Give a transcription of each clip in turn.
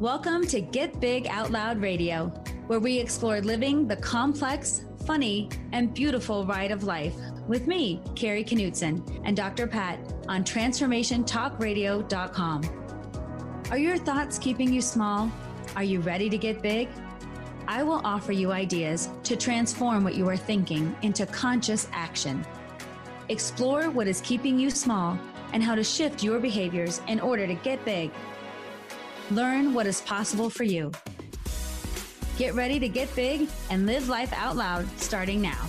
Welcome to Get Big Out Loud Radio, where we explore living the complex, funny, and beautiful ride of life with me, Carrie Knutson, and Dr. Pat on TransformationTalkRadio.com. Are your thoughts keeping you small? Are you ready to get big? I will offer you ideas to transform what you are thinking into conscious action. Explore what is keeping you small and how to shift your behaviors in order to get big. Learn what is possible for you. Get ready to get big and live life out loud starting now.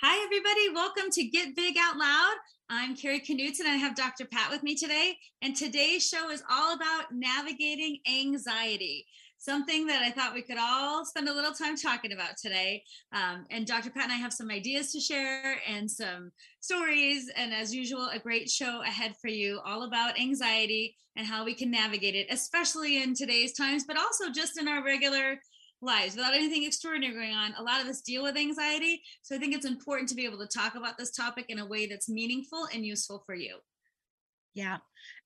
Hi, everybody. Welcome to Get Big Out Loud. I'm Carrie Knutson and I have Dr. Pat with me today. And today's show is all about navigating anxiety something that I thought we could all spend a little time talking about today. Um, and Dr. Pat and I have some ideas to share and some stories. And as usual, a great show ahead for you all about anxiety and how we can navigate it, especially in today's times, but also just in our regular lives without anything extraordinary going on. A lot of us deal with anxiety. So I think it's important to be able to talk about this topic in a way that's meaningful and useful for you. Yeah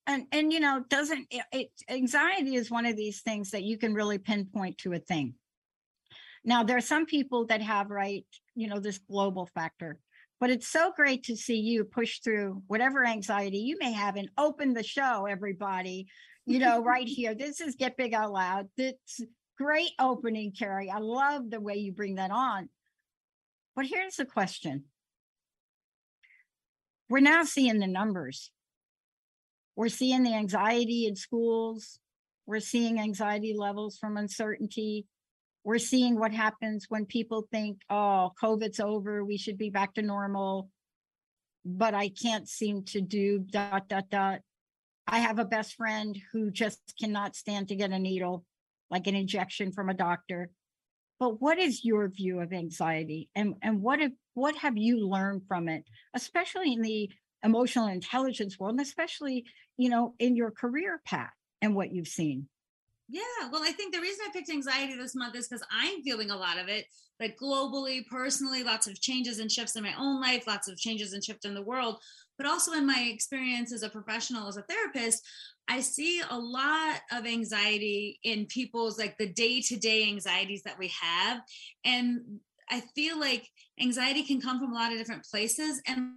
and and you know doesn't it, it, anxiety is one of these things that you can really pinpoint to a thing. Now there are some people that have right you know this global factor but it's so great to see you push through whatever anxiety you may have and open the show everybody. You know right here this is get big out loud. It's great opening carrie. I love the way you bring that on. But here's the question. We're now seeing the numbers we're seeing the anxiety in schools. We're seeing anxiety levels from uncertainty. We're seeing what happens when people think, oh, COVID's over, we should be back to normal. But I can't seem to do dot, dot, dot. I have a best friend who just cannot stand to get a needle, like an injection from a doctor. But what is your view of anxiety and, and what have what have you learned from it, especially in the emotional intelligence world, and especially, you know, in your career path and what you've seen? Yeah, well, I think the reason I picked anxiety this month is because I'm feeling a lot of it, like globally, personally, lots of changes and shifts in my own life, lots of changes and shifts in the world, but also in my experience as a professional, as a therapist, I see a lot of anxiety in people's like the day to day anxieties that we have. And I feel like anxiety can come from a lot of different places. And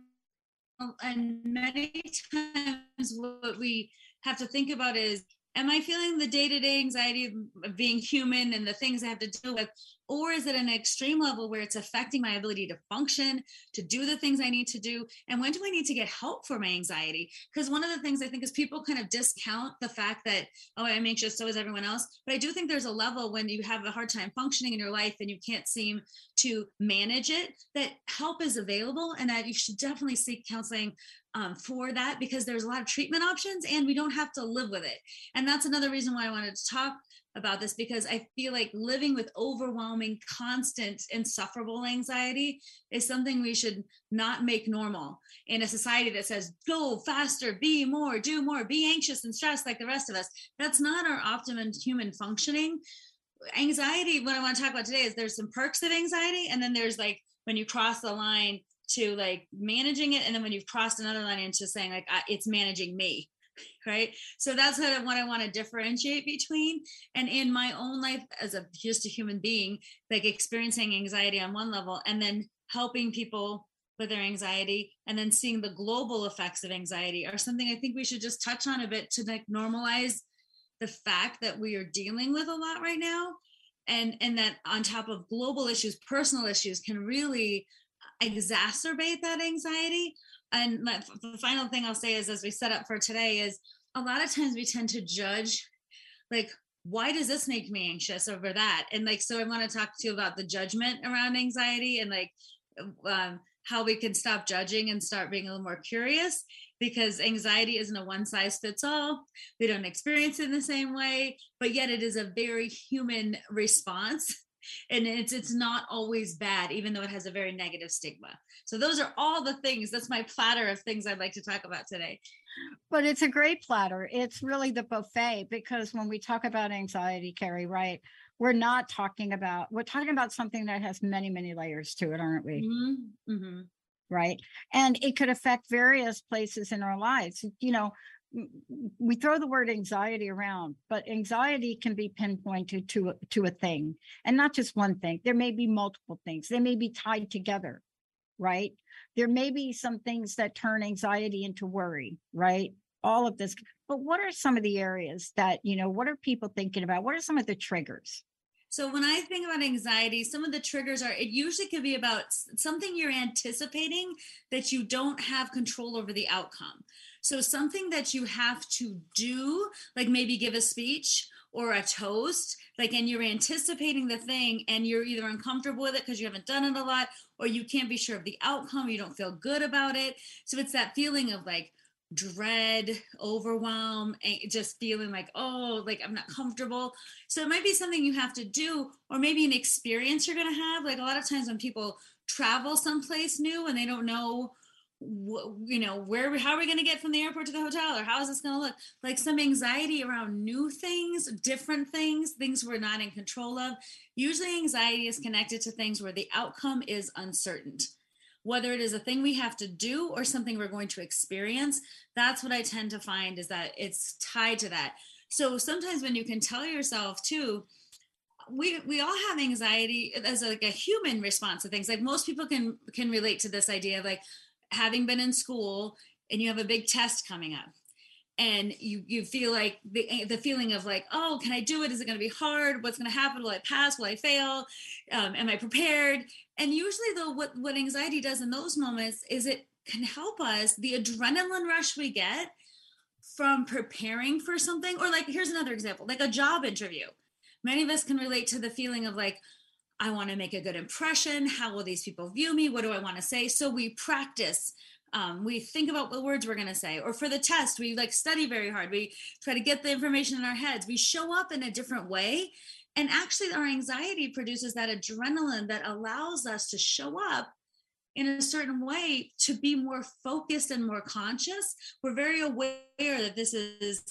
and many times what we have to think about is am i feeling the day-to-day anxiety of being human and the things i have to deal with or is it an extreme level where it's affecting my ability to function to do the things i need to do? And when do i need to get help for my anxiety? Because one of the things i think is people kind of discount the fact that oh i'm anxious so is everyone else. But i do think there's a level when you have a hard time functioning in your life and you can't seem to manage it that help is available and that you should definitely seek counseling um, for that because there's a lot of treatment options and we don't have to live with it. And that's another reason why i wanted to talk about this because I feel like living with overwhelming, constant, insufferable anxiety is something we should not make normal in a society that says, go faster, be more, do more, be anxious and stressed like the rest of us. That's not our optimum human functioning. Anxiety, what I want to talk about today is there's some perks of anxiety, and then there's like when you cross the line to like managing it, and then when you've crossed another line into saying like it's managing me right? So that's kind of what i want to differentiate between. And in my own life as a just a human being like experiencing anxiety on one level and then helping people with their anxiety and then seeing the global effects of anxiety are something i think we should just touch on a bit to like normalize the fact that we are dealing with a lot right now and and that on top of global issues personal issues can really exacerbate that anxiety and the final thing I'll say is, as we set up for today, is a lot of times we tend to judge, like, why does this make me anxious over that? And like, so I want to talk to you about the judgment around anxiety and like um, how we can stop judging and start being a little more curious because anxiety isn't a one size fits all. We don't experience it in the same way, but yet it is a very human response and it's it's not always bad even though it has a very negative stigma. So those are all the things that's my platter of things i'd like to talk about today. But it's a great platter. It's really the buffet because when we talk about anxiety carrie right we're not talking about we're talking about something that has many many layers to it aren't we? Mm-hmm. Mm-hmm. right? And it could affect various places in our lives. You know we throw the word anxiety around, but anxiety can be pinpointed to, a- to a thing and not just one thing. There may be multiple things. They may be tied together, right? There may be some things that turn anxiety into worry, right? All of this. But what are some of the areas that, you know, what are people thinking about? What are some of the triggers? So when I think about anxiety, some of the triggers are it usually could be about something you're anticipating that you don't have control over the outcome. So something that you have to do, like maybe give a speech or a toast, like and you're anticipating the thing and you're either uncomfortable with it because you haven't done it a lot or you can't be sure of the outcome, you don't feel good about it. So it's that feeling of like dread, overwhelm, and just feeling like, oh, like I'm not comfortable. So it might be something you have to do, or maybe an experience you're going to have. Like a lot of times when people travel someplace new and they don't know, wh- you know, where, how are we going to get from the airport to the hotel, or how is this going to look? Like some anxiety around new things, different things, things we're not in control of. Usually, anxiety is connected to things where the outcome is uncertain whether it is a thing we have to do or something we're going to experience that's what i tend to find is that it's tied to that so sometimes when you can tell yourself too we we all have anxiety as like a human response to things like most people can can relate to this idea of like having been in school and you have a big test coming up. And you you feel like the the feeling of like oh can i do it? Is it going to be hard? What's going to happen? Will i pass? Will i fail? Um, am i prepared? And usually though what what anxiety does in those moments is it can help us the adrenaline rush we get from preparing for something or like here's another example like a job interview. Many of us can relate to the feeling of like i want to make a good impression. How will these people view me? What do i want to say? So we practice um, we think about what words we're going to say. Or for the test we like study very hard. We try to get the information in our heads. We show up in a different way. And actually our anxiety produces that adrenaline that allows us to show up in a certain way to be more focused and more conscious. We're very aware that this is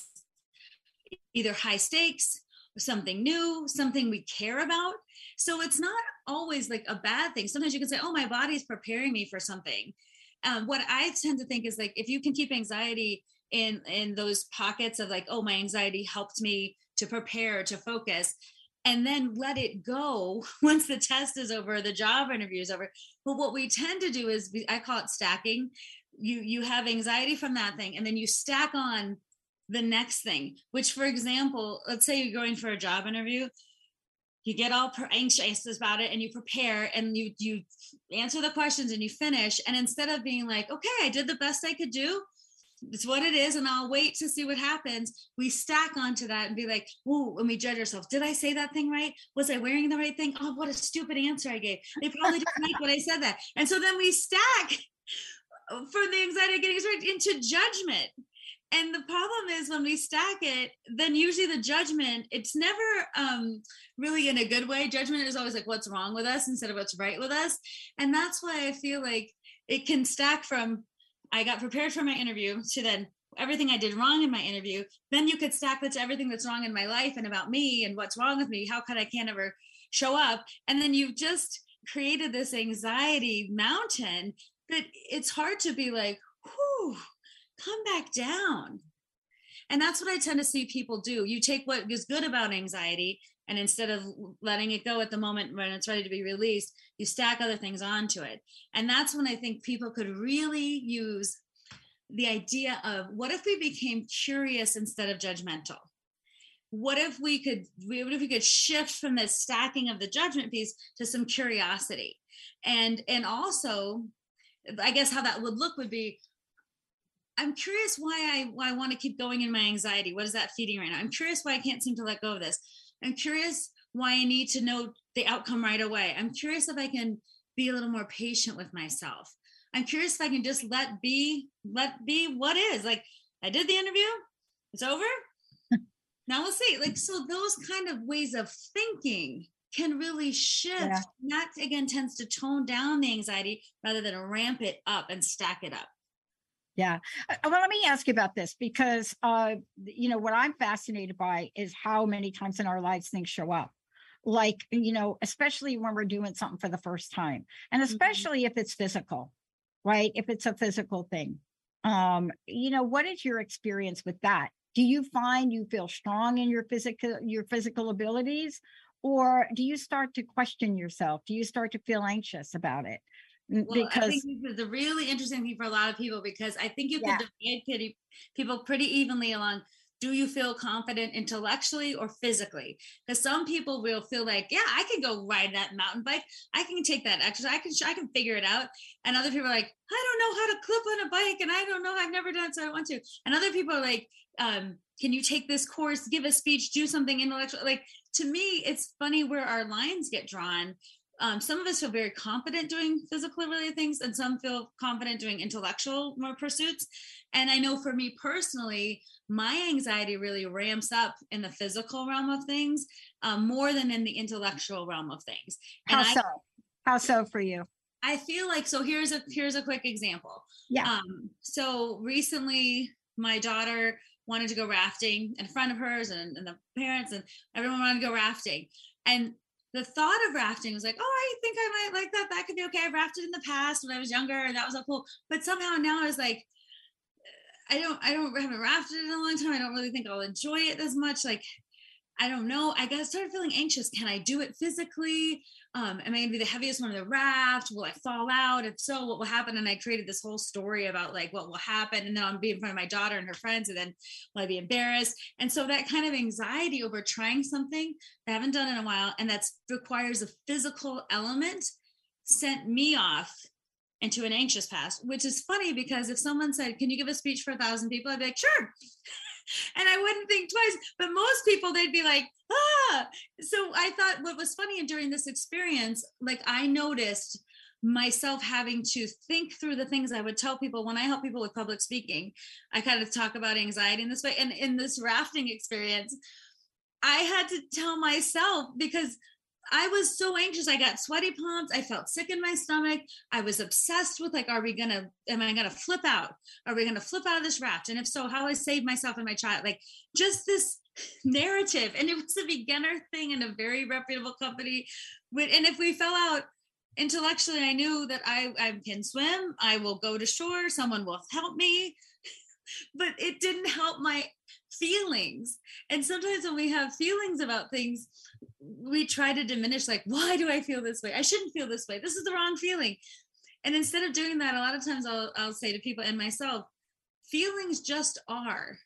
either high stakes something new something we care about. So it's not always like a bad thing. Sometimes you can say oh my body's preparing me for something. Um, what i tend to think is like if you can keep anxiety in in those pockets of like oh my anxiety helped me to prepare to focus and then let it go once the test is over the job interview is over. But what we tend to do is we, i call it stacking. You you have anxiety from that thing and then you stack on the next thing which for example let's say you're going for a job interview you get all anxious about it and you prepare and you you answer the questions and you finish. And instead of being like okay i did the best i could do. It's what it is and i'll wait to see what happens we stack onto that and be like oh when we judge ourselves. Did i say that thing right? Was i wearing the right thing? Oh what a stupid answer i gave. They probably didn't like what i said that. And so then we stack for the anxiety of getting into judgment and the problem is when we stack it then usually the judgment it's never um really in a good way. Judgment is always like what's wrong with us? instead of what's right with us? And that's why i feel like it can stack from i got prepared for my interview to then everything i did wrong in my interview. Then you could stack that to everything that's wrong in my life and about me and what's wrong with me. How could i can't ever show up? And then you've just created this anxiety mountain that it's hard to be like whew come back down. And that's what I tend to see people do. You take what is good about anxiety, and instead of letting it go at the moment when it's ready to be released, you stack other things onto it. And that's when I think people could really use the idea of what if we became curious instead of judgmental? What if we could what if we could shift from the stacking of the judgment piece to some curiosity? And and also I guess how that would look would be I'm curious why I why I want to keep going in my anxiety. What is that feeding right now? I'm curious why I can't seem to let go of this. I'm curious why I need to know the outcome right away. I'm curious if I can be a little more patient with myself. I'm curious if I can just let be let be what is. Like I did the interview. It's over. now we'll see. Like so those kind of ways of thinking can really shift. Yeah. That again tends to tone down the anxiety rather than ramp it up and stack it up. Yeah. Uh, Well, let me ask you about this because, uh, you know, what I'm fascinated by is how many times in our lives things show up. Like, you know, especially when we're doing something for the first time, and especially if it's physical, right? If it's a physical thing. Um, you know, what is your experience with that? Do you find you feel strong in your physical your physical abilities or do you start to question yourself? Do you start to feel anxious about it? Well, because I think this is a really interesting thing for a lot of people because I think you yeah. can divide people pretty evenly along do you feel confident intellectually or physically? Because some people will feel like yeah i can go ride that mountain bike. I can take that exercise. I can i can figure it out. And other people are like i don't know how to clip on a bike and i don't know i've never done it so i want to. And other people are like um, can you take this course? Give a speech do something intellectual. Like to me it's funny where our lines get drawn um, some of us feel very confident doing physical related things and some feel confident doing intellectual more pursuits. And i know for me personally my anxiety really ramps up in the physical realm of things um, more than in the intellectual realm of things. And how so? I, how so for you? I feel like so here's a here's a quick example. Yeah. Um, so recently my daughter wanted to go rafting in front of hers and, and the parents and everyone wanted to go rafting. And the thought of rafting was like, oh, I think I might like that. That could be okay. I rafted in the past when I was younger, and that was so cool. But somehow now I was like, I don't, I don't haven't rafted in a long time. I don't really think I'll enjoy it as much. Like, I don't know. I got started feeling anxious. Can I do it physically? Um, am I going to be the heaviest one in the raft? Will I fall out? If so, what will happen? And I created this whole story about like what will happen. And then I'll be in front of my daughter and her friends, and then will I be embarrassed? And so that kind of anxiety over trying something I haven't done in a while and that requires a physical element sent me off into an anxious past, which is funny because if someone said, Can you give a speech for a thousand people? I'd be like, Sure and I wouldn't think twice. But most people, they'd be like, ah. So I thought what was funny and during this experience, like I noticed myself having to think through the things I would tell people when I help people with public speaking. I kind of talk about anxiety in this way. And in this rafting experience, I had to tell myself because I was so anxious. I got sweaty palms. I felt sick in my stomach. I was obsessed with like, are we gonna, am I gonna flip out? Are we gonna flip out of this raft? And if so, how I saved myself and my child? Like just this narrative. And it was a beginner thing in a very reputable company. And if we fell out intellectually, I knew that I, I can swim. I will go to shore. Someone will help me. But it didn't help my feelings. And sometimes when we have feelings about things, we try to diminish like why do i feel this way? I shouldn't feel this way. This is the wrong feeling. And instead of doing that a lot of times i'll, I'll say to people and myself feelings just are.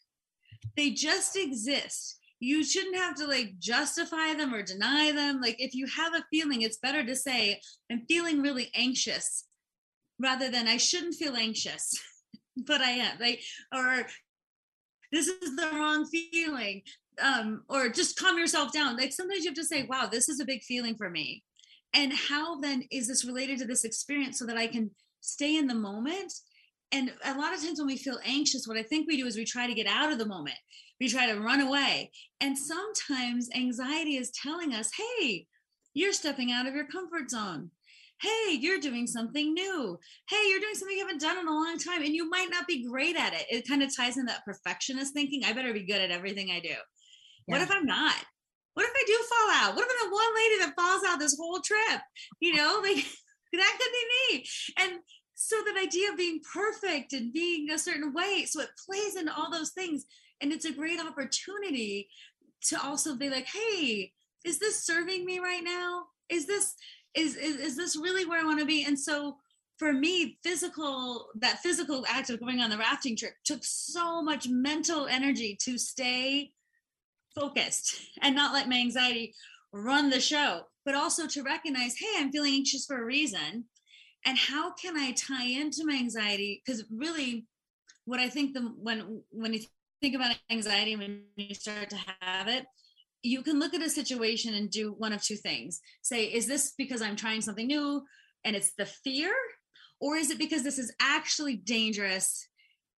They just exist. You shouldn't have to like justify them or deny them. Like if you have a feeling it's better to say i'm feeling really anxious rather than i shouldn't feel anxious but i am like or this is the wrong feeling um, or just calm yourself down. Like sometimes you have to say, wow, this is a big feeling for me. And how then is this related to this experience so that I can stay in the moment? And a lot of times when we feel anxious, what I think we do is we try to get out of the moment. We try to run away. And sometimes anxiety is telling us, hey, you're stepping out of your comfort zone. Hey, you're doing something new. Hey, you're doing something you haven't done in a long time and you might not be great at it. It kind of ties in that perfectionist thinking. I better be good at everything I do. What if I'm not? What if I do fall out? What if I'm the one lady that falls out this whole trip? You know, like that could be me. And so that idea of being perfect and being a certain way, so it plays into all those things. And it's a great opportunity to also be like, hey, is this serving me right now? Is this is is, is this really where I want to be? And so for me, physical, that physical act of going on the rafting trip took so much mental energy to stay focused and not let my anxiety run the show, but also to recognize, hey, I'm feeling anxious for a reason. And how can I tie into my anxiety? Because really, what I think the when when you think about anxiety, when you start to have it, you can look at a situation and do one of two things. Say, is this because I'm trying something new and it's the fear? Or is it because this is actually dangerous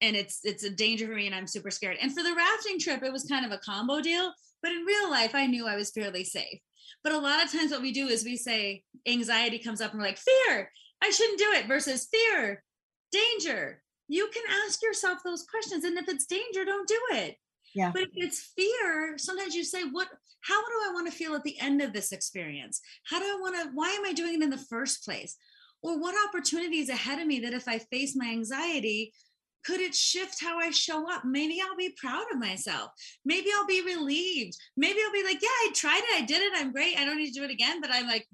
and it's it's a danger for me and I'm super scared. And for the rafting trip, it was kind of a combo deal, but in real life, I knew I was fairly safe. But a lot of times what we do is we say anxiety comes up and we're like, fear, I shouldn't do it versus fear, danger. You can ask yourself those questions. And if it's danger, don't do it. Yeah. But if it's fear, sometimes you say, what, how do I want to feel at the end of this experience? How do I want to, why am I doing it in the first place? Or what opportunities ahead of me that if I face my anxiety, could it shift how I show up? Maybe I'll be proud of myself. Maybe I'll be relieved. Maybe I'll be like, yeah, I tried it. I did it. I'm great. I don't need to do it again. But I'm like,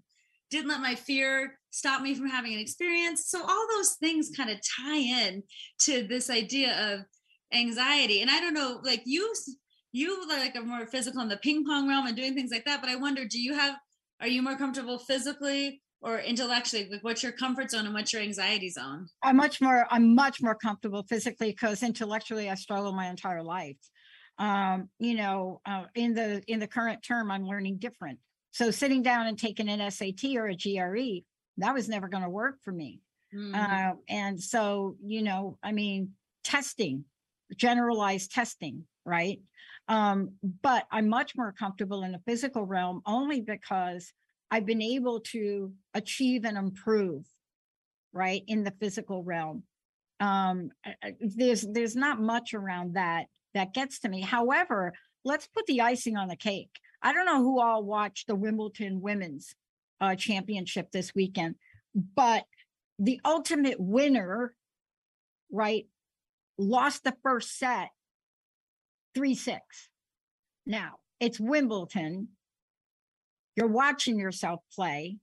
didn't let my fear stop me from having an experience. So all those things kind of tie in to this idea of anxiety. And I don't know, like you, you like are more physical in the ping pong realm and doing things like that. But I wonder, do you have, are you more comfortable physically or intellectually like what's your comfort zone and what's your anxiety zone i'm much more i'm much more comfortable physically because intellectually i struggle my entire life um you know uh, in the in the current term i'm learning different so sitting down and taking an sat or a gre that was never going to work for me mm. uh, and so you know i mean testing generalized testing right um but i'm much more comfortable in the physical realm only because I've been able to achieve and improve, right, in the physical realm. Um, there's there's not much around that that gets to me. However, let's put the icing on the cake. I don't know who all watched the Wimbledon Women's uh, Championship this weekend, but the ultimate winner, right, lost the first set three six. Now it's Wimbledon you're watching yourself play.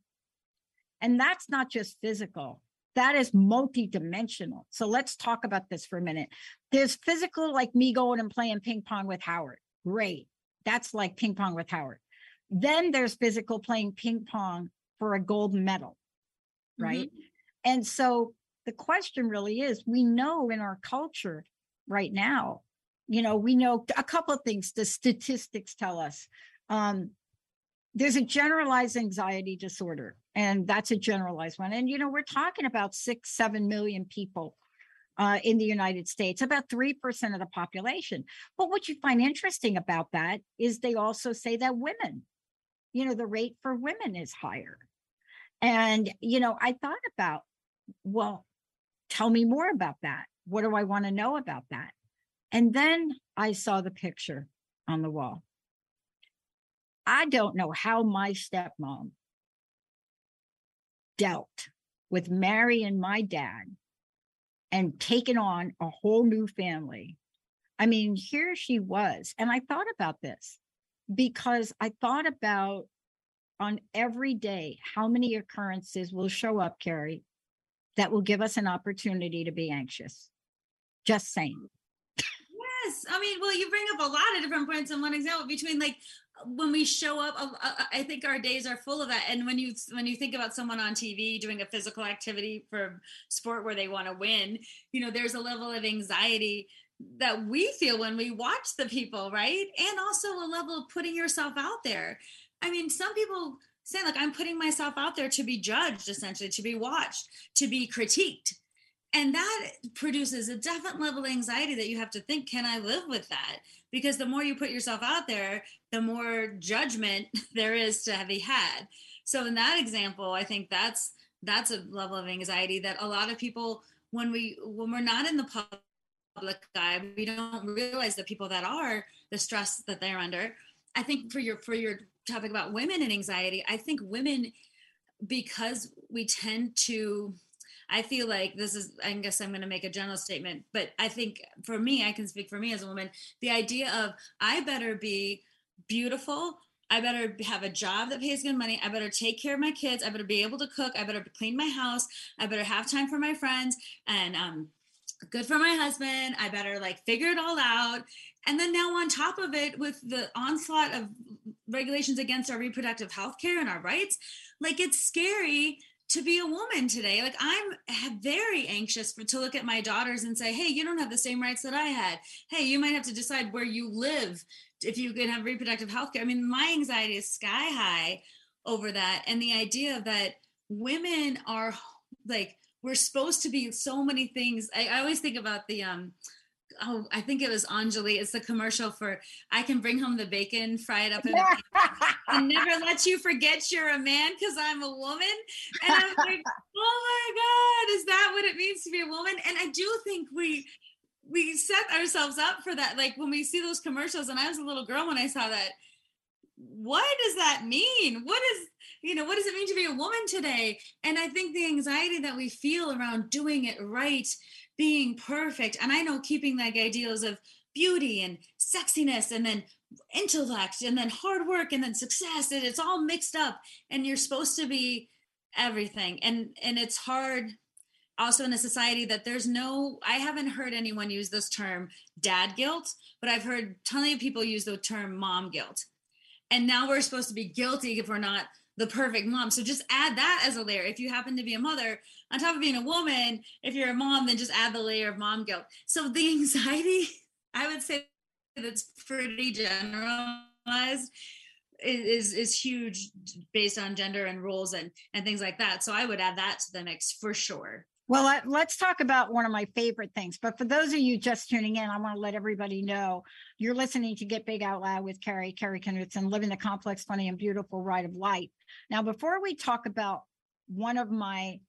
And that's not just physical, that is multidimensional. So let's talk about this for a minute. There's physical, like me going and playing ping pong with Howard. Great. That's like ping pong with Howard. Then there's physical playing ping pong for a gold medal. Right. Mm-hmm. And so the question really is we know in our culture right now, you know, we know a couple of things the statistics tell us. Um, there's a generalized anxiety disorder, and that's a generalized one. And, you know, we're talking about six, seven million people uh, in the United States, about 3% of the population. But what you find interesting about that is they also say that women, you know, the rate for women is higher. And, you know, I thought about, well, tell me more about that. What do I want to know about that? And then I saw the picture on the wall. I don't know how my stepmom dealt with marrying my dad and taking on a whole new family. I mean, here she was. And I thought about this because I thought about on every day how many occurrences will show up, Carrie, that will give us an opportunity to be anxious. Just saying. Yes. I mean, well, you bring up a lot of different points. And one example between like when we show up i think our days are full of that and when you when you think about someone on tv doing a physical activity for sport where they want to win you know there's a level of anxiety that we feel when we watch the people right and also a level of putting yourself out there i mean some people say like i'm putting myself out there to be judged essentially to be watched to be critiqued. And that produces a definite level of anxiety that you have to think can i live with that? Because the more you put yourself out there the more judgment there is to be had. So in that example i think that's that's a level of anxiety that a lot of people when we when we're not in the public eye we don't realize the people that are the stress that they're under. I think for your for your topic about women and anxiety i think women because we tend to I feel like this is, I guess I'm going to make a general statement, but I think for me, I can speak for me as a woman, the idea of I better be beautiful. I better have a job that pays good money. I better take care of my kids. I better be able to cook. I better clean my house. I better have time for my friends and um, good for my husband. I better like figure it all out. And then now on top of it, with the onslaught of regulations against our reproductive health care and our rights, like it's scary to be a woman today. Like I'm very anxious for, to look at my daughters and say, "Hey, you don't have the same rights that I had. Hey, you might have to decide where you live if you can have reproductive health care." I mean, my anxiety is sky high over that, and the idea that women are like we're supposed to be so many things. I, I always think about the um oh, I think it was Enjoli. It's the commercial for I can bring home the bacon, fry it up in and never let you forget you're a man because I'm a woman. And I'm like, oh my God, is that what it means to be a woman? And I do think we we set ourselves up for that. Like when we see those commercials, and I was a little girl when I saw that. What does that mean? What is you know what does it mean to be a woman today? And I think the anxiety that we feel around doing it right being perfect. And I know keeping like ideals of beauty and sexiness and then intellect and then hard work and then success and it's all mixed up and you're supposed to be everything and and it's hard also in a society that there's no i haven't heard anyone use this term dad guilt but i've heard tons of people use the term mom guilt and now we're supposed to be guilty if we're not the perfect mom. So just add that as a layer. If you happen to be a mother on top of being a woman if you're a mom then just add the layer of mom guilt. So the anxiety i would say that's pretty generalized is is huge based on gender and roles and and things like that. So i would add that to the mix for sure well, let, us talk about one of my favorite things. But for those of you just tuning in, I want to let everybody know you're listening to Get Big Out Loud with Carrie, Carrie Knutson, living the complex, funny, and beautiful ride of life. Now, before we talk about one of my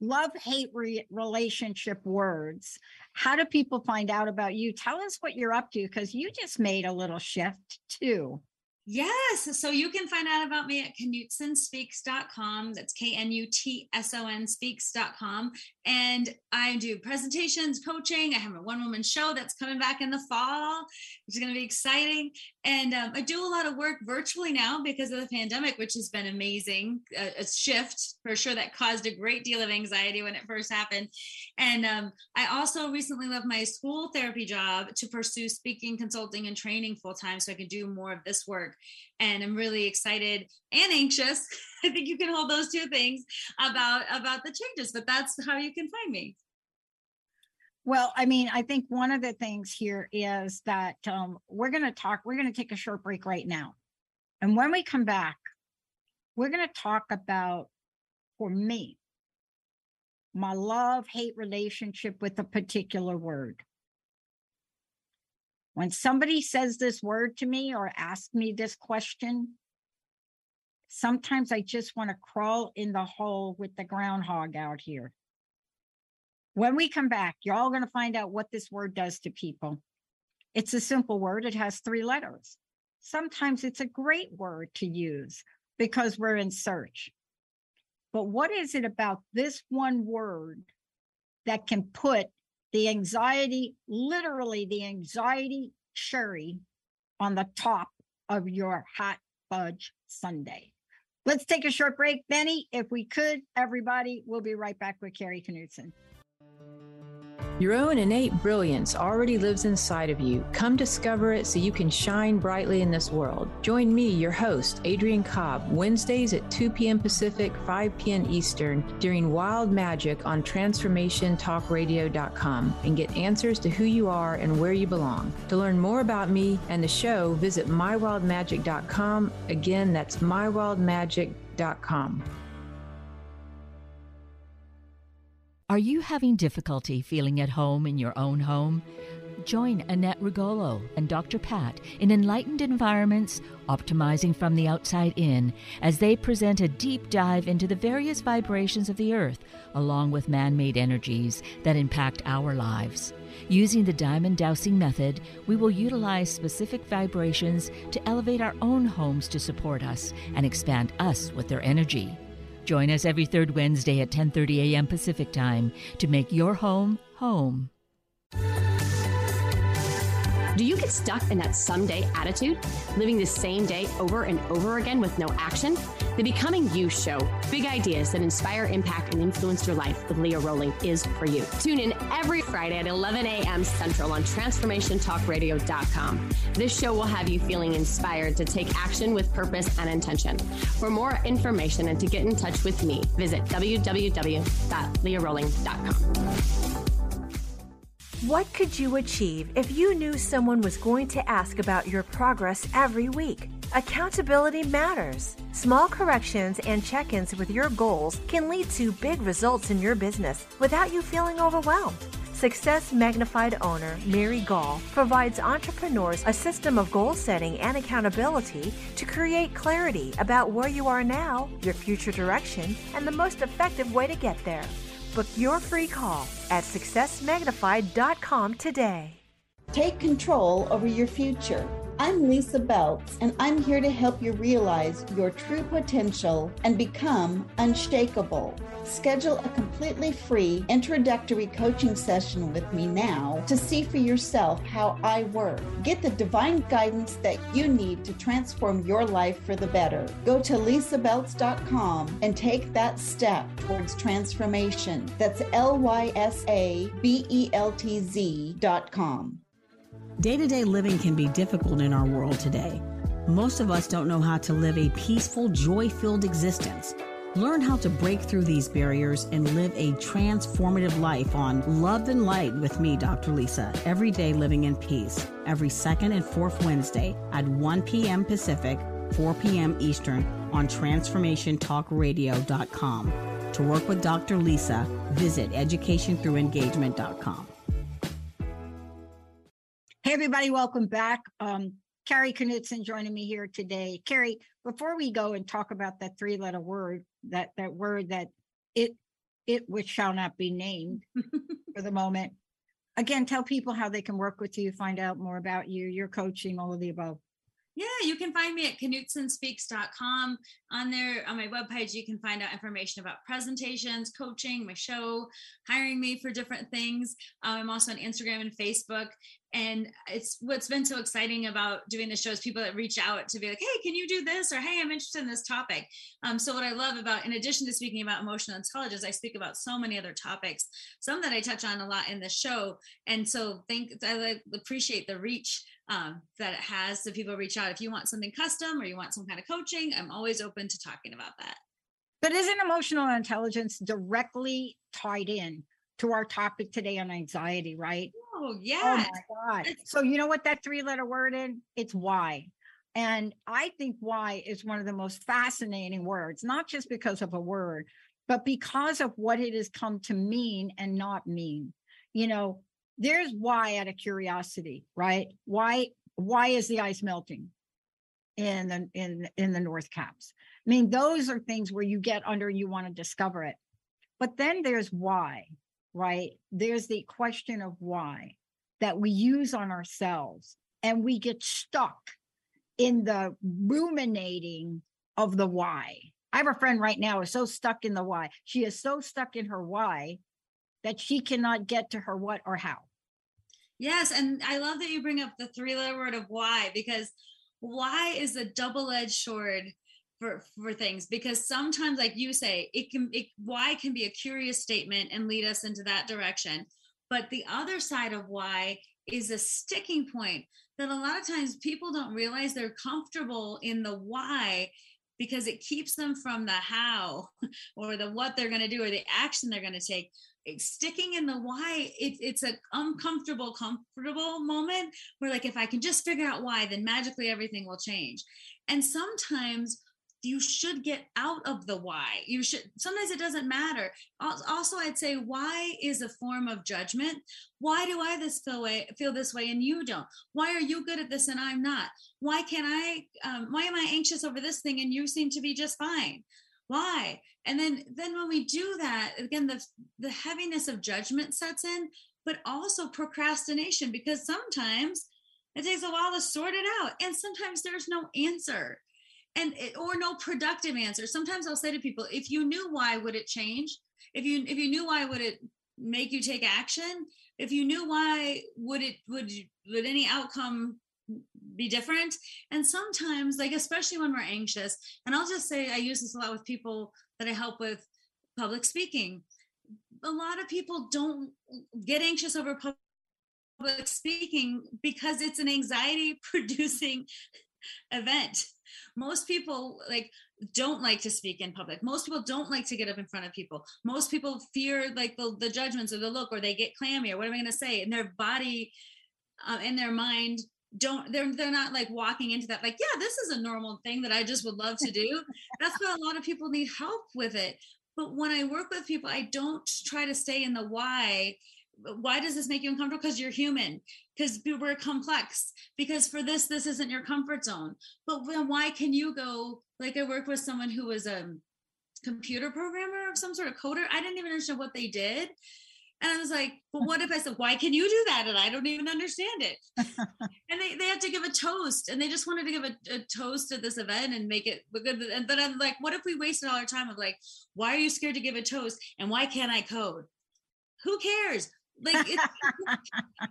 love hate re- relationship words, how do people find out about you? Tell us what you're up to because you just made a little shift too. Yes. So you can find out about me at knutsonspeaks.com. That's K N U T S O N speaks.com. And I do presentations, coaching. I have a one woman show that's coming back in the fall, which is going to be exciting. And um, I do a lot of work virtually now because of the pandemic, which has been amazing. A, a, shift for sure that caused a great deal of anxiety when it first happened. And um, I also recently left my school therapy job to pursue speaking, consulting, and training full time so I can do more of this work and I'm really excited and anxious. I think you can hold those two things about about the changes, but that's how you can find me. Well, I mean, I think one of the things here is that um, we're going to talk, we're going to take a short break right now. And when we come back, we're going to talk about, for me, my love hate relationship with a particular word. When somebody says this word to me or asks me this question, sometimes I just want to crawl in the hole with the groundhog out here. When we come back, you're all going to find out what this word does to people. It's a simple word, it has three letters. Sometimes it's a great word to use because we're in search. But what is it about this one word that can put the anxiety, literally the anxiety cherry on the top of your hot fudge sundae. Let's take a short break. Benny, if we could, everybody, we'll be right back with Carrie Knutson. Your own innate brilliance already lives inside of you. Come discover it so you can shine brightly in this world. Join me, your host, Adrian Cobb, Wednesdays at 2 p.m. Pacific, 5 p.m. Eastern, during Wild Magic on TransformationTalkRadio.com and get answers to who you are and where you belong. To learn more about me and the show, visit MyWildMagic.com. Again, that's MyWildMagic.com. Are you having difficulty feeling at home in your own home? Join Annette Rigolo and Dr. Pat in Enlightened Environments Optimizing from the Outside In as they present a deep dive into the various vibrations of the earth, along with man made energies that impact our lives. Using the diamond dowsing method, we will utilize specific vibrations to elevate our own homes to support us and expand us with their energy. Join us every third Wednesday at 10:30 a.m. Pacific Time to make your home home. Do you get stuck in that someday attitude, living the same day over and over again with no action? The Becoming You show, big ideas that inspire, impact, and influence your life with Leah Rolling is for you. Tune in every Friday at 11 a.m. Central on TransformationTalkRadio.com. This show will have you feeling inspired to take action with purpose and intention. For more information and to get in touch with me, visit www.leahrolling.com. What could you achieve if you knew someone was going to ask about your progress every week? Accountability matters. Small corrections and check ins with your goals can lead to big results in your business without you feeling overwhelmed. Success Magnified owner Mary Gall provides entrepreneurs a system of goal setting and accountability to create clarity about where you are now, your future direction, and the most effective way to get there. Book your free call at successmagnified.com today. Take control over your future I'm Lysa Beltz, and I'm here to help you realize your true potential and become unshakable. Schedule a completely free introductory coaching session with me now to see for yourself how I work. Get the divine guidance that you need to transform your life for the better. Go to lysabeltz.com and take that step towards transformation. That's L Y S A B E L T Z.com. Day to day living can be difficult in our world today. Most of us don't know how to live a peaceful, joy filled existence. Learn how to break through these barriers and live a transformative life on Love and Light with me, Dr. Lisa. Every day living in peace. Every second and fourth Wednesday at 1 p.m. Pacific, 4 p.m. Eastern on transformationtalkradio.com. To work with Dr. Lisa, visit educationthroughengagement.com. Hey, everybody, welcome back. Um, Carrie Knutson joining me here today. Carrie, before we go and talk about that three letter word, that, that word that it, it which shall not be named for the moment, again, tell people how they can work with you, find out more about you, your coaching, all of the above. Yeah, you can find me at knutsonspeaks.com. On there, on my webpage, you can find out information about presentations, coaching, my show, hiring me for different things. Um, I'm also on Instagram and Facebook. And it's what's been so exciting about doing the show is people that reach out to be like, hey, can you do this? Or hey, I'm interested in this topic. Um, so, what I love about, in addition to speaking about emotional intelligence, I speak about so many other topics, some that I touch on a lot in the show. And so, think I appreciate the reach um, that it has. So people reach out if you want something custom or you want some kind of coaching. I'm always open to talking about that. But isn't emotional intelligence directly tied in to our topic today on anxiety, right? Oh, yeah. Oh my God. So you know what that three letter word in? It's why. And I think why is one of the most fascinating words, not just because of a word, but because of what it has come to mean and not mean. You know, there's why out of curiosity, right? Why why is the ice melting in the in in the North Caps? I mean, those are things where you get under and you want to discover it. But then there's why, right? There's the question of why that we use on ourselves and we get stuck in the ruminating of the why. I have a friend right now is so stuck in the why. She is so stuck in her why that she cannot get to her what or how. Yes. And I love that you bring up the three letter word of why, because why is a double edged sword for, for things because sometimes like you say it can it why can be a curious statement and lead us into that direction. But the other side of why is a sticking point that a lot of times people don't realize they're comfortable in the why because it keeps them from the how or the what they're going to do or the action they're going to take sticking in the why it, it's an uncomfortable comfortable moment where like if i can just figure out why then magically everything will change. And sometimes you should get out of the why. You should sometimes it doesn't matter. Also i'd say why is a form of judgment. Why do i this feel way feel this way and you don't? Why are you good at this and i'm not? Why can i um, why am i anxious over this thing and you seem to be just fine? Why? And then then when we do that again the the heaviness of judgment sets in but also procrastination because sometimes it takes a while to sort it out and sometimes there's no answer and it, or no productive answer sometimes i'll say to people if you knew why would it change? If you if you knew why would it make you take action? If you knew why would it would would any outcome be different? And sometimes like especially when we're anxious and i'll just say i use this a lot with people that i help with public speaking. A lot of people don't get anxious over public speaking because it's an anxiety producing event most people like don't like to speak in public. Most people don't like to get up in front of people. Most people fear like the, the judgments or the look or they get clammy or what am i going to say? And their body uh, and their mind don't they're they're not like walking into that like yeah this is a normal thing that i just would love to do. That's why a lot of people need help with it. But when i work with people i don't try to stay in the why why does this make you uncomfortable because you're human because we're complex because for this this isn't your comfort zone but then why can you go like i worked with someone who was a computer programmer of some sort of coder i didn't even understand what they did And I was like, well, what if I said, why can you do that? And I don't even understand it. and they, they have to give a toast and they just wanted to give a, a toast at this event and make it good. And then I'm like, what if we wasted all our time of like, why are you scared to give a toast? And why can't I code? Who cares? Like it's,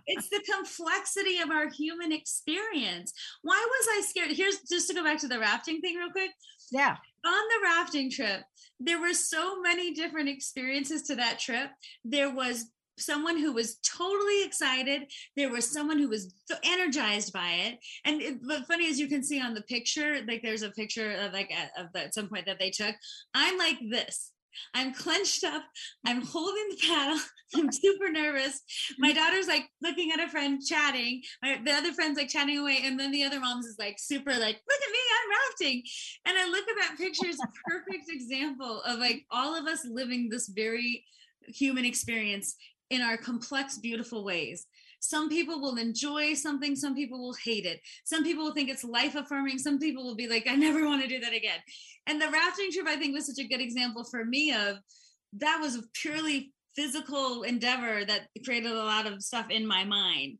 it's the complexity of our human experience. Why was i scared? Here's just to go back to the rafting thing real quick. Yeah. On the rafting trip there were so many different experiences to that trip. There was someone who was totally excited. There was someone who was so energized by it. And it, but funny as you can see on the picture like there's a picture of like at, of the, at some point that they took i'm like this I'm clenched up. I'm holding the paddle. I'm super nervous. My daughter's like looking at a friend chatting. My, the other friend's like chatting away. And then the other mom's is like super like, look at me, I'm rafting. And I look at that picture as a perfect example of like all of us living this very human experience in our complex, beautiful ways. Some people will enjoy something, some people will hate it. Some people will think it's life affirming, some people will be like, I never want to do that again. And the rafting trip, I think, was such a good example for me of that was a purely physical endeavor that created a lot of stuff in my mind.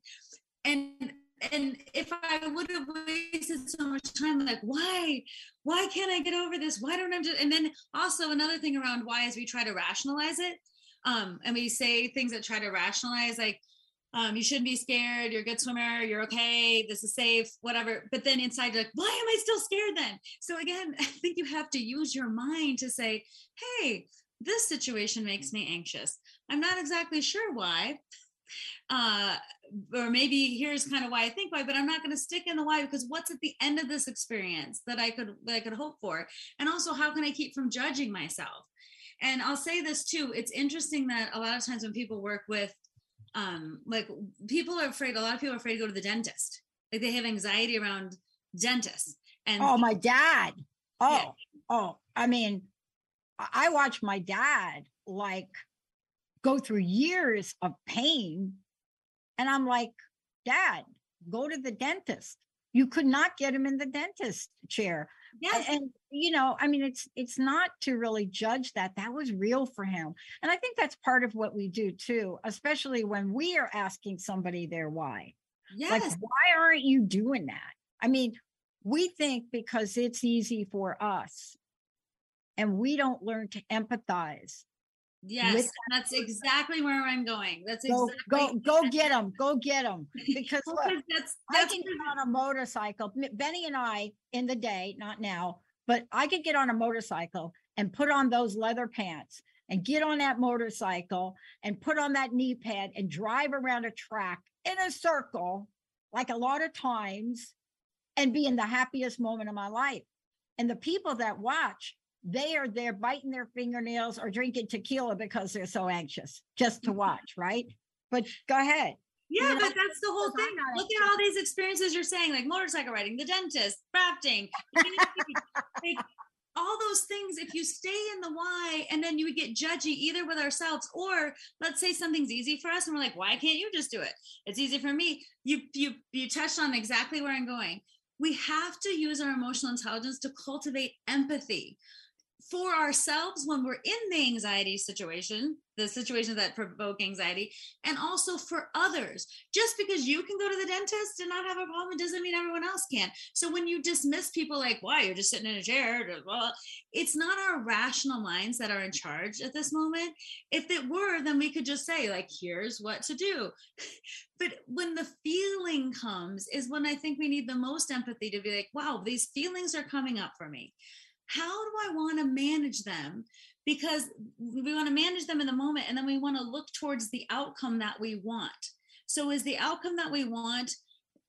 And and if I would have wasted so much time, like why, why can't I get over this? Why don't I just? And then also another thing around why is we try to rationalize it, um, and we say things that try to rationalize, like um, you shouldn't be scared. You're a good swimmer. You're okay. This is safe, whatever. But then inside, you're like, why am I still scared then? So again, I think you have to use your mind to say, hey, this situation makes me anxious. I'm not exactly sure why. Uh, or maybe here's kind of why I think why, but I'm not going to stick in the why because what's at the end of this experience that I could that I could hope for, and also how can I keep from judging myself? And I'll say this too: it's interesting that a lot of times when people work with um like people are afraid a lot of people are afraid to go to the dentist. Like they have anxiety around dentists and oh my dad. Oh yeah. oh i mean i watched my dad like go through years of pain and i'm like dad go to the dentist. You could not get him in the dentist chair Yes. And, and, you know, I mean, it's it's not to really judge that. That was real for him. And I think that's part of what we do too, especially when we are asking somebody their why. Yes. Like, why aren't you doing that? I mean, we think because it's easy for us and we don't learn to empathize Yes, that's exactly where I'm going. That's go, exactly go go get them, go get them. Because look, that's, that's I can get on a motorcycle. Benny and I in the day, not now, but I could get on a motorcycle and put on those leather pants and get on that motorcycle and put on that knee pad and drive around a track in a circle, like a lot of times, and be in the happiest moment of my life. And the people that watch they are there biting their fingernails or drinking tequila because they're so anxious just to watch, right? But go ahead. Yeah, you know, but that's the whole thing. Look at all these experiences you're saying, like motorcycle riding, the dentist, rafting, like, all those things. If you stay in the why, and then you would get judgy either with ourselves, or let's say something's easy for us, and we're like, why can't you just do it? It's easy for me. You you you touched on exactly where I'm going. We have to use our emotional intelligence to cultivate empathy for ourselves when we're in the anxiety situation, the situations that provoke anxiety, and also for others. Just because you can go to the dentist and not have a problem doesn't mean everyone else can. So when you dismiss people like, why, you're just sitting in a chair, well, it's not our rational minds that are in charge at this moment. If it were, then we could just say, like, here's what to do. but when the feeling comes, is when I think we need the most empathy to be like, wow, these feelings are coming up for me how do I want to manage them? Because we want to manage them in the moment and then we want to look towards the outcome that we want. So, is the outcome that we want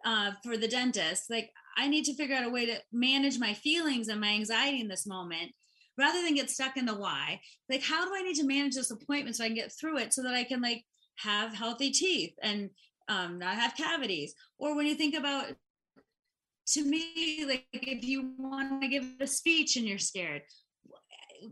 uh, for the dentist, like I need to figure out a way to manage my feelings and my anxiety in this moment rather than get stuck in the why. Like, how do I need to manage this appointment so I can get through it so that I can like have healthy teeth and um, not have cavities? Or when you think about to me, like if you want to give a speech and you're scared,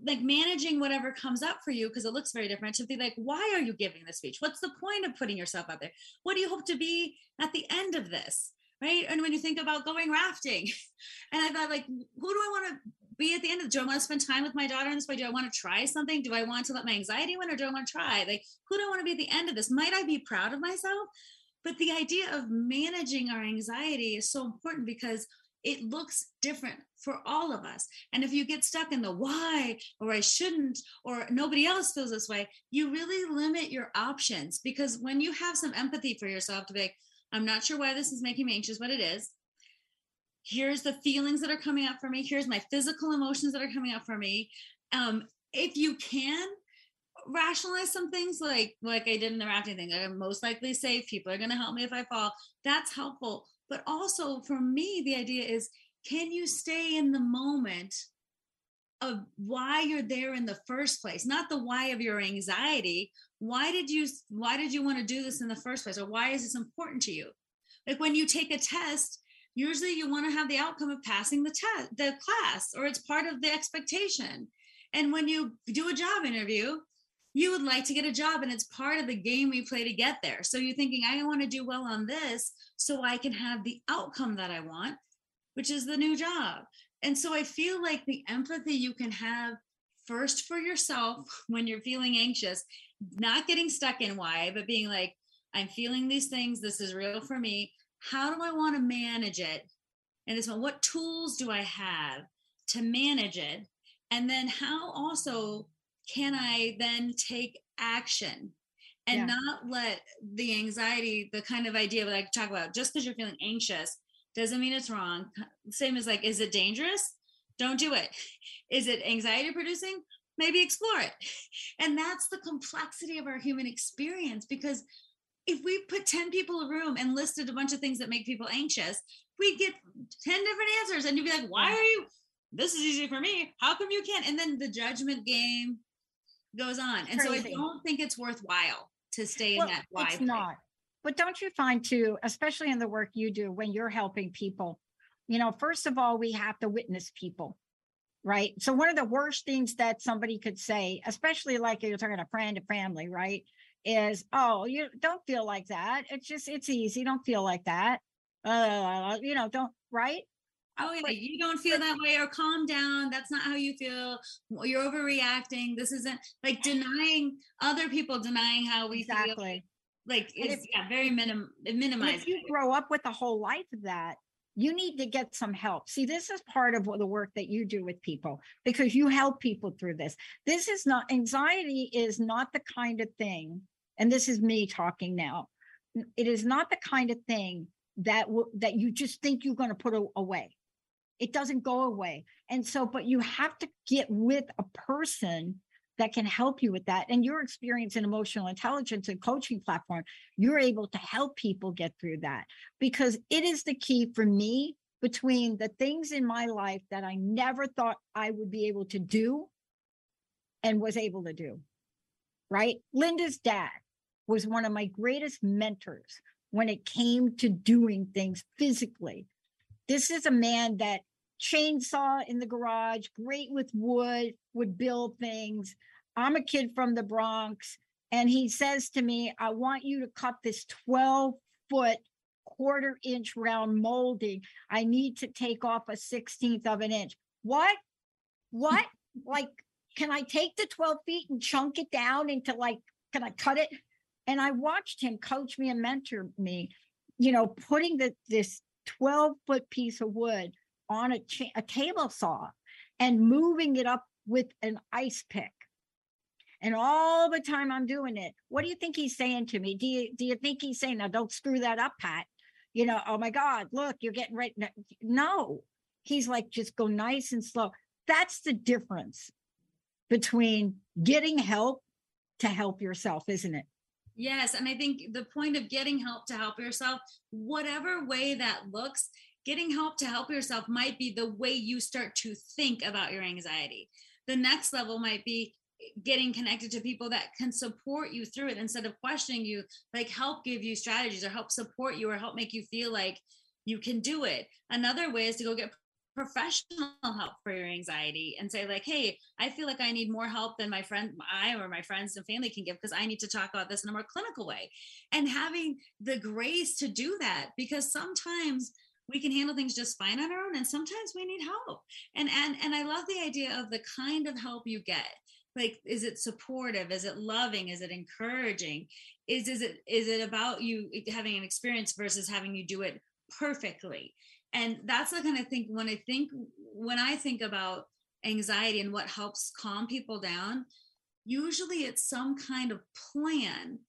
like managing whatever comes up for you because it looks very different to be like why are you giving the speech what's the point of putting yourself out there what do you hope to be at the end of this right and when you think about going rafting and i thought like who do i want to be at the end of do I want to spend time with my daughter in this way? Do I want to try something? Do I want to let my anxiety win or do I want to try? Like, who do I want to be at the end of this? Might I be proud of myself? But the idea of managing our anxiety is so important because it looks different for all of us. And if you get stuck in the why or I shouldn't or nobody else feels this way, you really limit your options because when you have some empathy for yourself to be like, I'm not sure why this is making me anxious, but it is. Here's the feelings that are coming up for me. Here's my physical emotions that are coming up for me. Um, if you can rationalize some things like like I did in the rafting thing, I'm most likely safe. People are going to help me if I fall. That's helpful. But also for me, the idea is can you stay in the moment of why you're there in the first place not the why of your anxiety why did you why did you want to do this in the first place or why is this important to you like when you take a test usually you want to have the outcome of passing the test the class or it's part of the expectation and when you do a job interview you would like to get a job and it's part of the game we play to get there so you're thinking i want to do well on this so i can have the outcome that i want which is the new job and so I feel like the empathy you can have first for yourself when you're feeling anxious, not getting stuck in why, but being like, I'm feeling these things. This is real for me. How do I want to manage it? And this one, what tools do I have to manage it? And then how also can I then take action and yeah. not let the anxiety, the kind of idea that I talk about, just because you're feeling anxious, doesn't mean it's wrong. Same as like, is it dangerous? Don't do it. Is it anxiety producing? Maybe explore it. And that's the complexity of our human experience because if we put 10 people in a room and listed a bunch of things that make people anxious, we'd get 10 different answers. And you'd be like, why are you? This is easy for me. How come you can't? And then the judgment game goes on. And Crazy. so I don't think it's worthwhile to stay well, in that why. It's not. But don't you find too, especially in the work you do when you're helping people, you know, first of all, we have to witness people, right? So one of the worst things that somebody could say, especially like you're talking a friend, a family, right? Is, oh, you don't feel like that. It's just, it's easy. Don't feel like that. Uh, you know, don't, right? Oh yeah, you don't feel that way or calm down. That's not how you feel. You're overreacting. This isn't like denying other people denying how we exactly. feel like it's if, yeah very minim minimized if you grow up with a whole life of that you need to get some help see this is part of the work that you do with people because you help people through this this is not anxiety is not the kind of thing and this is me talking now it is not the kind of thing that w- that you just think you're going to put a- away it doesn't go away and so but you have to get with a person that can help you with that. And your experience in emotional intelligence and coaching platform, you're able to help people get through that because it is the key for me between the things in my life that I never thought I would be able to do and was able to do. Right? Linda's dad was one of my greatest mentors when it came to doing things physically. This is a man that chainsaw in the garage, great with wood, would build things. I'm a kid from the Bronx. And he says to me, I want you to cut this 12 foot quarter inch round molding. I need to take off a 16th of an inch. What? What? like, can I take the 12 feet and chunk it down into like, can I cut it? And I watched him coach me and mentor me, you know, putting the, this 12 foot piece of wood on a, cha- a table saw and moving it up with an ice pick. And all the time I'm doing it, what do you think he's saying to me? Do you do you think he's saying, now don't screw that up, Pat? You know, oh my God, look, you're getting right. No, he's like, just go nice and slow. That's the difference between getting help to help yourself, isn't it? Yes. And I think the point of getting help to help yourself, whatever way that looks, getting help to help yourself might be the way you start to think about your anxiety. The next level might be getting connected to people that can support you through it instead of questioning you, like help give you strategies or help support you or help make you feel like you can do it. Another way is to go get professional help for your anxiety and say like hey i feel like i need more help than my friend i or my friends and family can give because i need to talk about this in a more clinical way. And having the grace to do that because sometimes we can handle things just fine on our own and sometimes we need help. And and and i love the idea of the kind of help you get. Like is it supportive? Is it loving? Is it encouraging? Is is it is it about you having an experience versus having you do it perfectly and that's the kind of thing when i think when i think about anxiety and what helps calm people down usually it's some kind of plan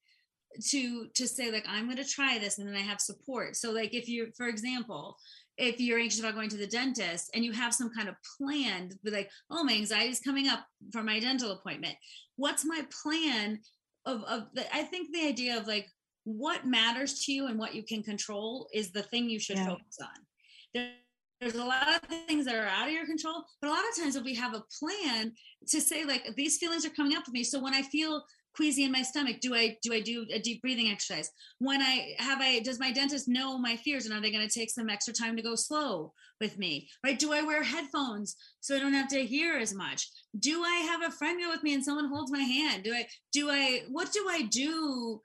to to say like i'm going to try this and then i have support. So like if you for example if you're anxious about going to the dentist and you have some kind of plan but like oh my anxiety is coming up for my dental appointment. What's my plan of of the, i think the idea of like what matters to you and what you can control is the thing you should yeah. focus on there's a lot of things that are out of your control but a lot of times if we have a plan to say like these feelings are coming up with me. So when i feel queasy in my stomach do i do i do a deep breathing exercise? When i have i does my dentist know my fears and are they going to take some extra time to go slow with me? Right? Do i wear headphones so i don't have to hear as much? Do i have a friend go with me and someone holds my hand? Do i do i what do i do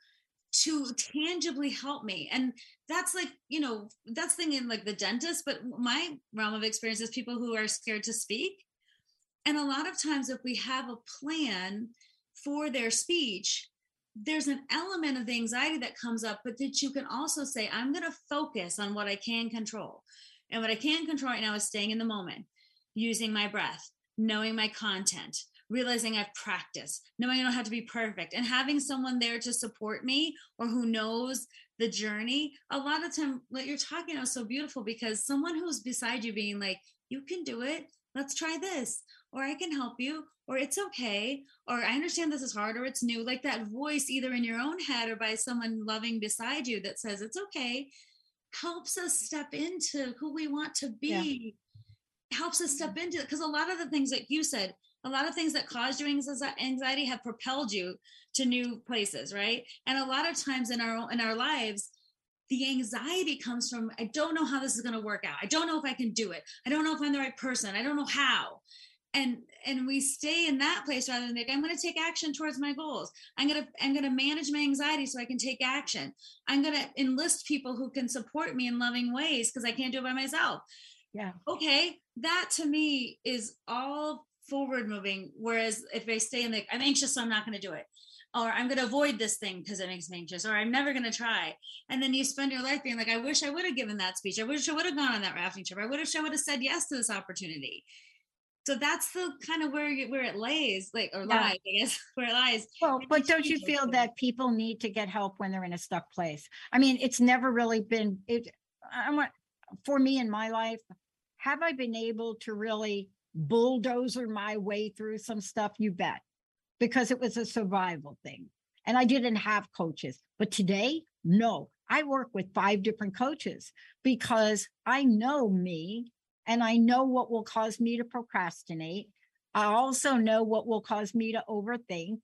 to tangibly help me and that's like you know that's thing in like the dentist but my realm of experience is people who are scared to speak and a lot of times if we have a plan for their speech, there's an element of the anxiety that comes up, but that you can also say, I'm going to focus on what I can control. And what I can control right now is staying in the moment, using my breath, knowing my content, realizing I've practiced, knowing I don't have to be perfect, and having someone there to support me or who knows the journey. A lot of time, what you're talking about is so beautiful because someone who's beside you being like, you can do it, let's try this, or I can help you, or it's okay, or I understand this is hard, or it's new, like that voice either in your own head or by someone loving beside you that says it's okay, helps us step into who we want to be, yeah. helps us step into it. Because a lot of the things that you said, a lot of things that caused you anxiety have propelled you to new places, right? And a lot of times in our in our lives, the anxiety comes from I don't know how this is going to work out. I don't know if I can do it. I don't know if I'm the right person. I don't know how and and we stay in that place rather than like i'm going to take action towards my goals i'm going to i'm going to manage my anxiety so i can take action i'm going to enlist people who can support me in loving ways because i can't do it by myself yeah okay that to me is all forward moving whereas if i stay in the i'm anxious so i'm not going to do it. Or i'm going to avoid this thing because it makes me anxious or i'm never going to try. And then you spend your life being like i wish i would have given that speech. I wish i would have gone on that rafting trip. I wish i would have said yes to this opportunity. So that's the kind of where you, where it lays like or yeah. lies i guess where it lies. Well but don't you feel that people need to get help when they're in a stuck place? I mean it's never really been it i want for me in my life have i been able to really bulldozer my way through some stuff you bet because it was a survival thing and i didn't have coaches but today no i work with five different coaches because i know me and I know what will cause me to procrastinate. I also know what will cause me to overthink.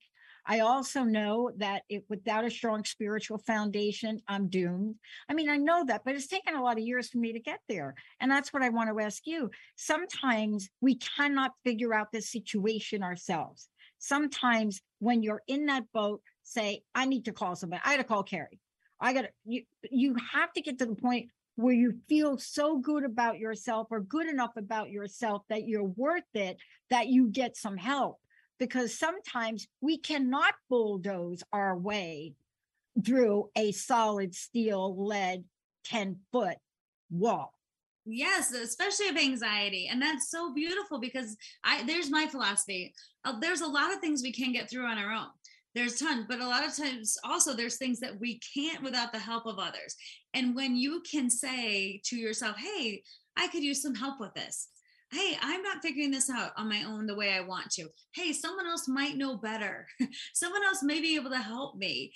I also know that it, without a strong spiritual foundation, I'm doomed. I mean, I know that, but it's taken a lot of years for me to get there. And that's what I want to ask you. Sometimes we cannot figure out the situation ourselves. Sometimes when you're in that boat, say, I need to call somebody. I got to call Carrie. I got to, you, you have to get to the point where you feel so good about yourself or good enough about yourself that you're worth it that you get some help because sometimes we cannot bulldoze our way through a solid steel lead 10 foot wall. Yes especially of anxiety and that's so beautiful because i there's my philosophy. Uh, there's a lot of things we can get through on our own. There's tons but a lot of times also there's things that we can't without the help of others. And when you can say to yourself hey i could use some help with this hey i'm not figuring this out on my own the way i want to hey someone else might know better someone else may be able to help me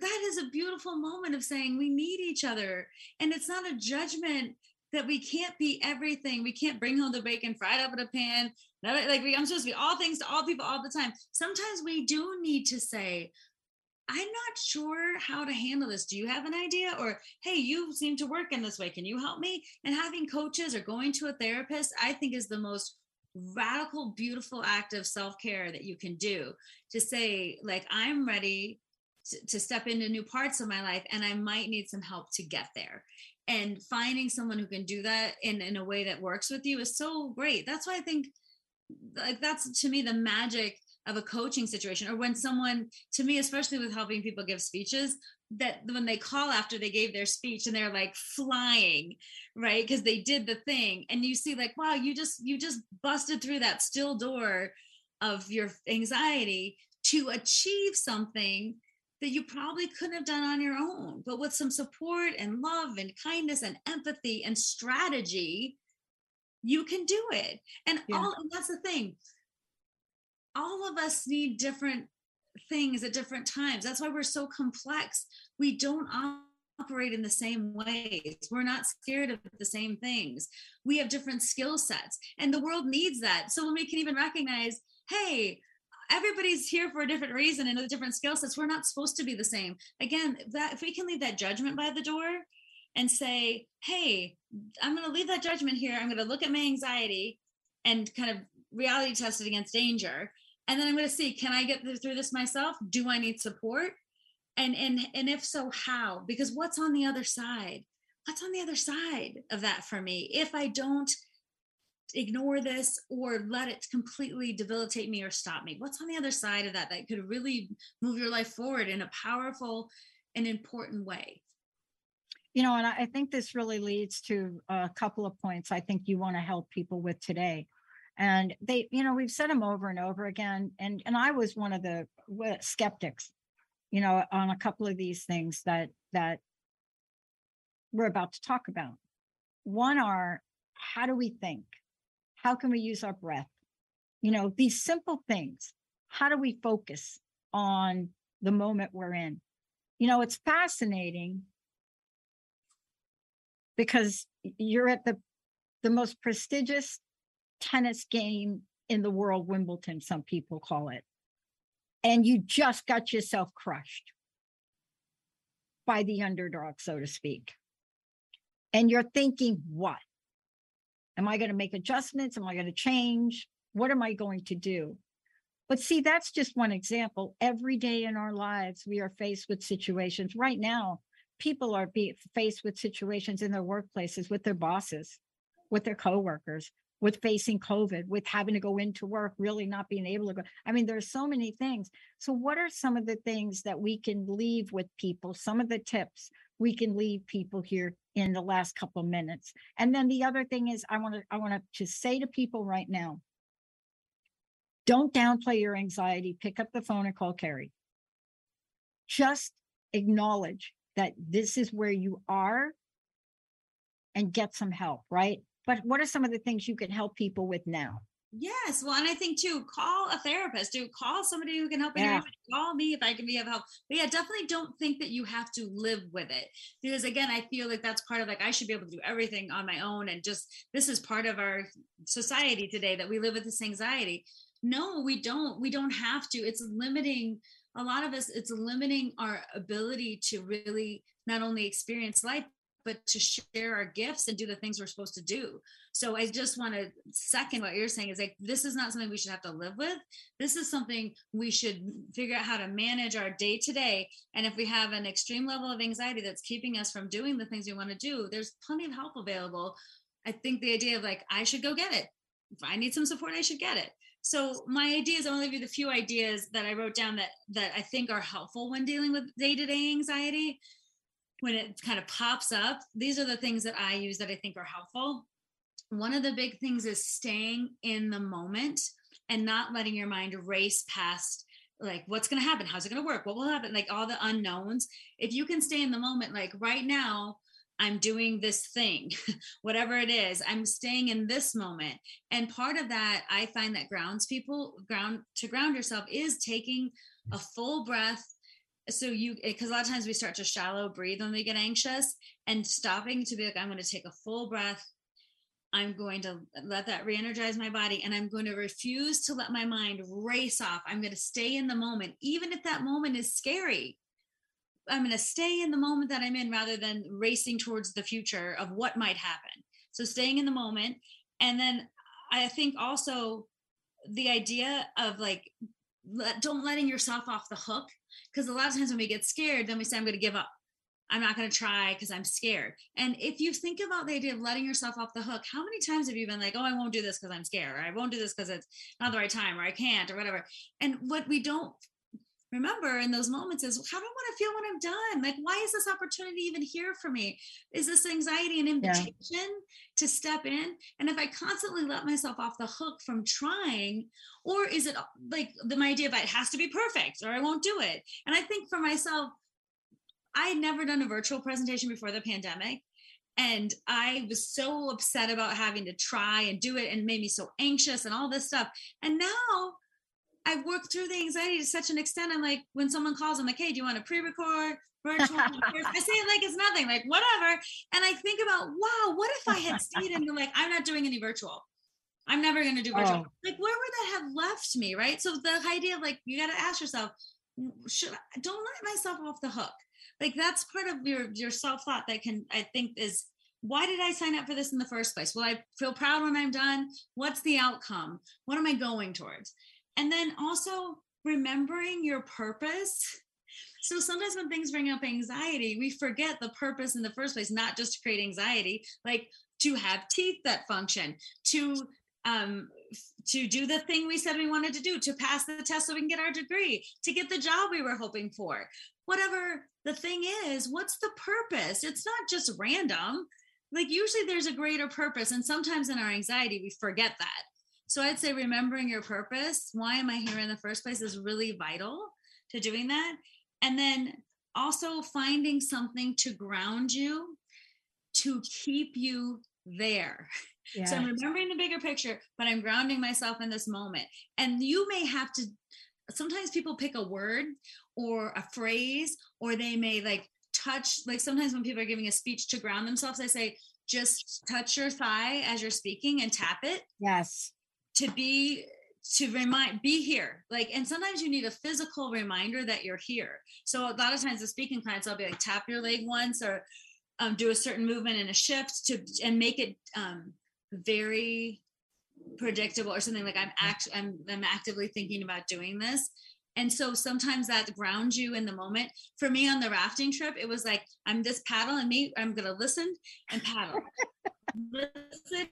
that is a beautiful moment of saying we need each other and it's not a judgment that we can't be everything. We can't bring home the bacon fried up in a pan. Like we, I'm supposed to be all things to all people all the time. Sometimes we do need to say, I'm not sure how to handle this. Do you have an idea? Or, hey, you seem to work in this way. Can you help me? And having coaches or going to a therapist, I think is the most radical, beautiful act of self care that you can do to say, like, I'm ready to, to step into new parts of my life and I might need some help to get there and finding someone who can do that in, in a way that works with you is so great that's why i think like that's to me the magic of a coaching situation or when someone to me especially with helping people give speeches that when they call after they gave their speech and they're like flying right because they did the thing and you see like wow you just you just busted through that still door of your anxiety to achieve something that you probably couldn't have done on your own but with some support and love and kindness and empathy and strategy you can do it and yeah. all and that's the thing all of us need different things at different times. That's why we're so complex. We don't operate in the same ways. We're not scared of the same things. We have different skill sets and the world needs that. So when we can even recognize hey everybody's here for a different reason and with different skill sets we're not supposed to be the same. Again that if we can leave that judgment by the door and say hey i'm going to leave that judgment here. I'm going to look at my anxiety and kind of reality test it against danger and then i'm going to see can i get through this myself? Do i need support? And and and if so how? Because what's on the other side? What's on the other side of that for me? If i don't ignore this or let it completely debilitate me or stop me what's on the other side of that that could really move your life forward in a powerful and important way? You know and i think this really leads to a couple of points i think you want to help people with today and they you know we've said them over and over again and and i was one of the skeptics you know on a couple of these things that that we're about to talk about. One are how do we think? How can we use our breath? You know these simple things. How do we focus on the moment we're in? You know it's fascinating because you're at the the most prestigious tennis game in the world, Wimbledon, some people call it. And you just got yourself crushed by the underdog, so to speak. And you're thinking, what? Am I going to make adjustments? Am I going to change? What am I going to do? But see, that's just one example. Every day in our lives, we are faced with situations. Right now, people are being faced with situations in their workplaces with their bosses, with their coworkers, with facing COVID, with having to go into work, really not being able to go. I mean, there's so many things. So, what are some of the things that we can leave with people? Some of the tips we can leave people here in the last couple minutes. And then the other thing is, I want to I want to just say to people right now, don't downplay your anxiety. Pick up the phone and call Carrie. Just acknowledge that this is where you are and get some help, right? But what are some of the things you can help people with now? Yes. Well, and I think too, call a therapist, do call somebody who can help you. Yeah. Call me if I can be of help. But yeah, definitely don't think that you have to live with it. Because again, I feel like that's part of like I should be able to do everything on my own. And just this is part of our society today that we live with this anxiety. No, we don't. We don't have to. It's limiting a lot of us, it's limiting our ability to really not only experience life, but to share our gifts and do the things we're supposed to do. So I just want to second what you're saying is like this is not something we should have to live with. This is something we should figure out how to manage our day to day. And if we have an extreme level of anxiety that's keeping us from doing the things we want to do, there's plenty of help available. I think the idea of like I should go get it. If I need some support, I should get it. So my ideas, I'll give you the few ideas that I wrote down that that I think are helpful when dealing with day-to-day anxiety when it kind of pops up, these are the things that I use that I think are helpful. One of the big things is staying in the moment and not letting your mind race past like what's going to happen? How's it going to work? What will happen? Like all the unknowns. If you can stay in the moment like right now i'm doing this thing whatever it is i'm staying in this moment. And part of that i find that grounds people ground to ground yourself is taking a full breath so you eh, because a lot of times we start to shallow breathe when we get anxious and stopping to be like i'm going to take a full breath. I'm going to let that re-energize my body and i'm going to refuse to let my mind race off. I'm going to stay in the moment even if that moment is scary. I'm going to stay in the moment that i'm in rather than racing towards the future of what might happen. So staying in the moment and then i think also the idea of like let, don't letting yourself off the hook because a lot of times when we get scared then we say i'm going to give up I'm not going to try because I'm scared. And if you think about the idea of letting yourself off the hook, how many times have you been like, oh, I won't do this because I'm scared, or I won't do this because it's not the right time, or I can't, or whatever. And what we don't remember in those moments is how do I want to feel when I'm done? Like, why is this opportunity even here for me? Is this anxiety an invitation yeah. to step in? And if I constantly let myself off the hook from trying, or is it like the my idea of it has to be perfect or I won't do it? And I think for myself, I had never done a virtual presentation before the pandemic. And I was so upset about having to try and do it and made me so anxious and all this stuff. And now I've worked through the anxiety to such an extent. I'm like, when someone calls, I'm like, hey, do you want to pre-record? Virtual? I say it like it's nothing, like whatever. And I think about, wow, what if I had stayed in like, I'm not doing any virtual. I'm never going to do virtual. Oh. Like, where would that have left me? Right. So the idea of like, you got to ask yourself, should I, don't let myself off the hook. Like that's part of your your self thought that can I think is why did I sign up for this in the first place? Will I feel proud when I'm done? What's the outcome? What am I going towards? And then also remembering your purpose. So sometimes when things bring up anxiety, we forget the purpose in the first place, not just to create anxiety, like to have teeth that function, to um, to do the thing we said we wanted to do, to pass the test so we can get our degree, to get the job we were hoping for. Whatever the thing is, what's the purpose? It's not just random. Like usually there's a greater purpose. And sometimes in our anxiety, we forget that. So I'd say remembering your purpose, why am I here in the first place, is really vital to doing that. And then also finding something to ground you to keep you there. Yes. So I'm remembering the bigger picture, but I'm grounding myself in this moment. And you may have to, sometimes people pick a word or a phrase, or they may like touch, like sometimes when people are giving a speech to ground themselves, I say, just touch your thigh as you're speaking and tap it. Yes to be to remind be here. Like and sometimes you need a physical reminder that you're here. So a lot of times the speaking clients i'll be like tap your leg once or um, do a certain movement and a shift to and make it um, very predictable or something. Like i'm act I'm, I'm actively thinking about doing this. And so sometimes that grounds you in the moment. For me on the rafting trip it was like i'm this paddle and me i'm gonna listen and paddle. Listen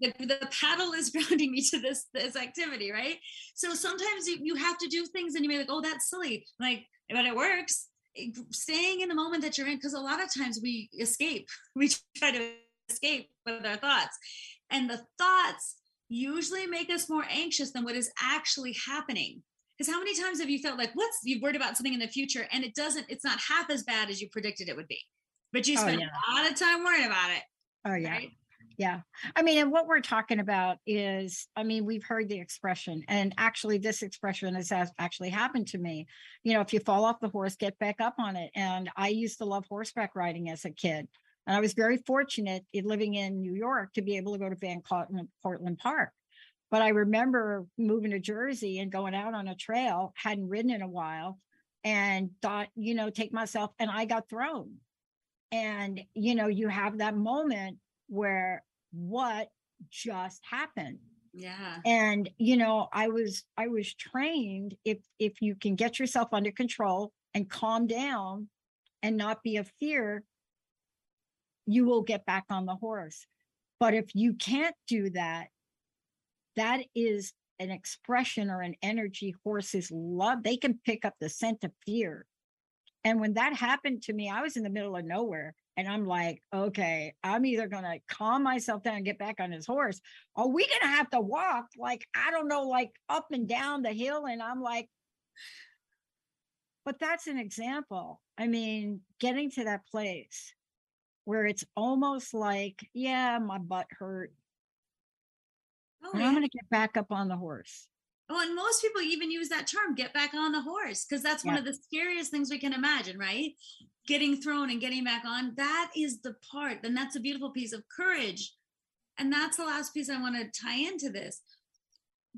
the, the paddle is grounding me to this this activity right? So sometimes you, you have to do things and you may be like oh that's silly. Like but it works. Staying in the moment that you're in because a lot of times we escape. We try to escape with our thoughts. And the thoughts usually make us more anxious than what is actually happening. Because how many times have you felt like what's you've worried about something in the future and it doesn't it's not half as bad as you predicted it would be? But you oh, spend oh, yeah. a lot of time worrying about it oh yeah. right? Yeah. I mean, and what we're talking about is, I mean, we've heard the expression, and actually, this expression has actually happened to me. You know, if you fall off the horse, get back up on it. And I used to love horseback riding as a kid. And I was very fortunate in living in New York to be able to go to Van Cortlandt Park. But I remember moving to Jersey and going out on a trail, hadn't ridden in a while, and thought, you know, take myself, and I got thrown. And, you know, you have that moment where what just happened. Yeah. And you know i was i was trained if if you can get yourself under control and calm down and not be a fear you will get back on the horse. But if you can't do that that is an expression or an energy horses love. They can pick up the scent of fear. And when that happened to me i was in the middle of nowhere and I'm like, okay, I'm either going to calm myself down and get back on his horse. Or we going to have to walk, like, I don't know, like up and down the hill. And I'm like, but that's an example. I mean, getting to that place where it's almost like, yeah, my butt hurt. Oh, yeah. I'm going to get back up on the horse. Oh, and most people even use that term, get back on the horse, because that's yeah. one of the scariest things we can imagine, right? Getting thrown and getting back on. That is the part, and that's a beautiful piece of courage. And that's the last piece I want to tie into this.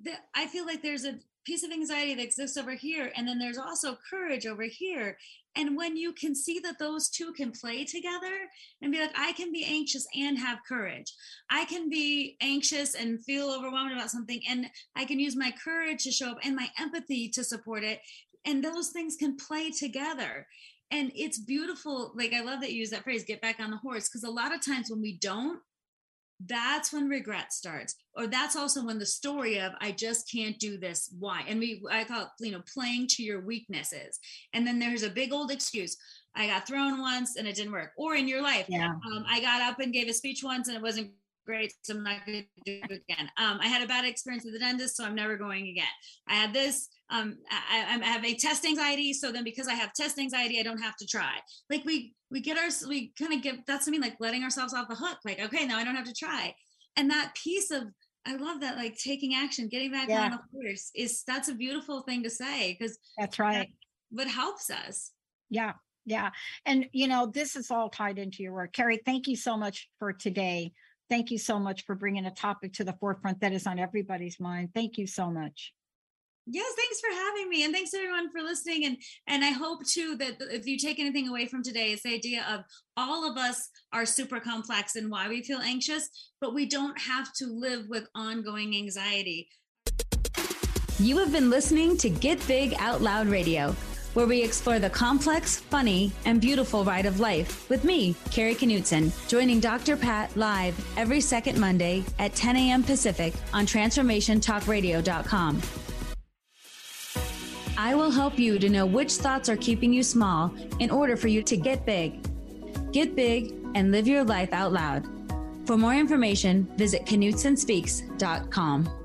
That I feel like there's a piece of anxiety that exists over here, and then there's also courage over here. And when you can see that those two can play together and be like, I can be anxious and have courage. I can be anxious and feel overwhelmed about something, and I can use my courage to show up and my empathy to support it. And those things can play together. And it's beautiful like i love that you use that phrase get back on the horse because a lot of times when we don't that's when regret starts or that's also when the story of i just can't do this why? And we i call it you know playing to your weaknesses. And then there's a big old excuse i got thrown once and it didn't work or in your life yeah. Um, i got up and gave a speech once and it wasn't great so i'm not going to do it again. Um, i had a bad experience with the dentist so i'm never going again. I had this um, I, I have a test anxiety so then because i have test anxiety i don't have to try like we we get our we kind of get that's mean like letting ourselves off the hook like okay now i don't have to try and that piece of i love that like taking action getting back Yeah. on the horse is that's a beautiful thing to say because that's right what helps us Yeah, yeah. And you know, this is all tied into your work. Carrie, thank you so much for today. Thank you so much for bringing a topic to the forefront that is on everybody's mind. Thank you so much. Yes, thanks for having me, and thanks everyone for listening. And and I hope too that if you take anything away from today, it's the idea of all of us are super complex and why we feel anxious, but we don't have to live with ongoing anxiety. You have been listening to Get Big Out Loud Radio, where we explore the complex, funny, and beautiful ride of life with me, Carrie Knutson, joining Dr. Pat live every second Monday at 10 a.m. Pacific on TransformationTalkRadio.com. I will help you to know which thoughts are keeping you small in order for you to get big. Get big and live your life out loud. For more information, visit KnutSonSpeaks.com.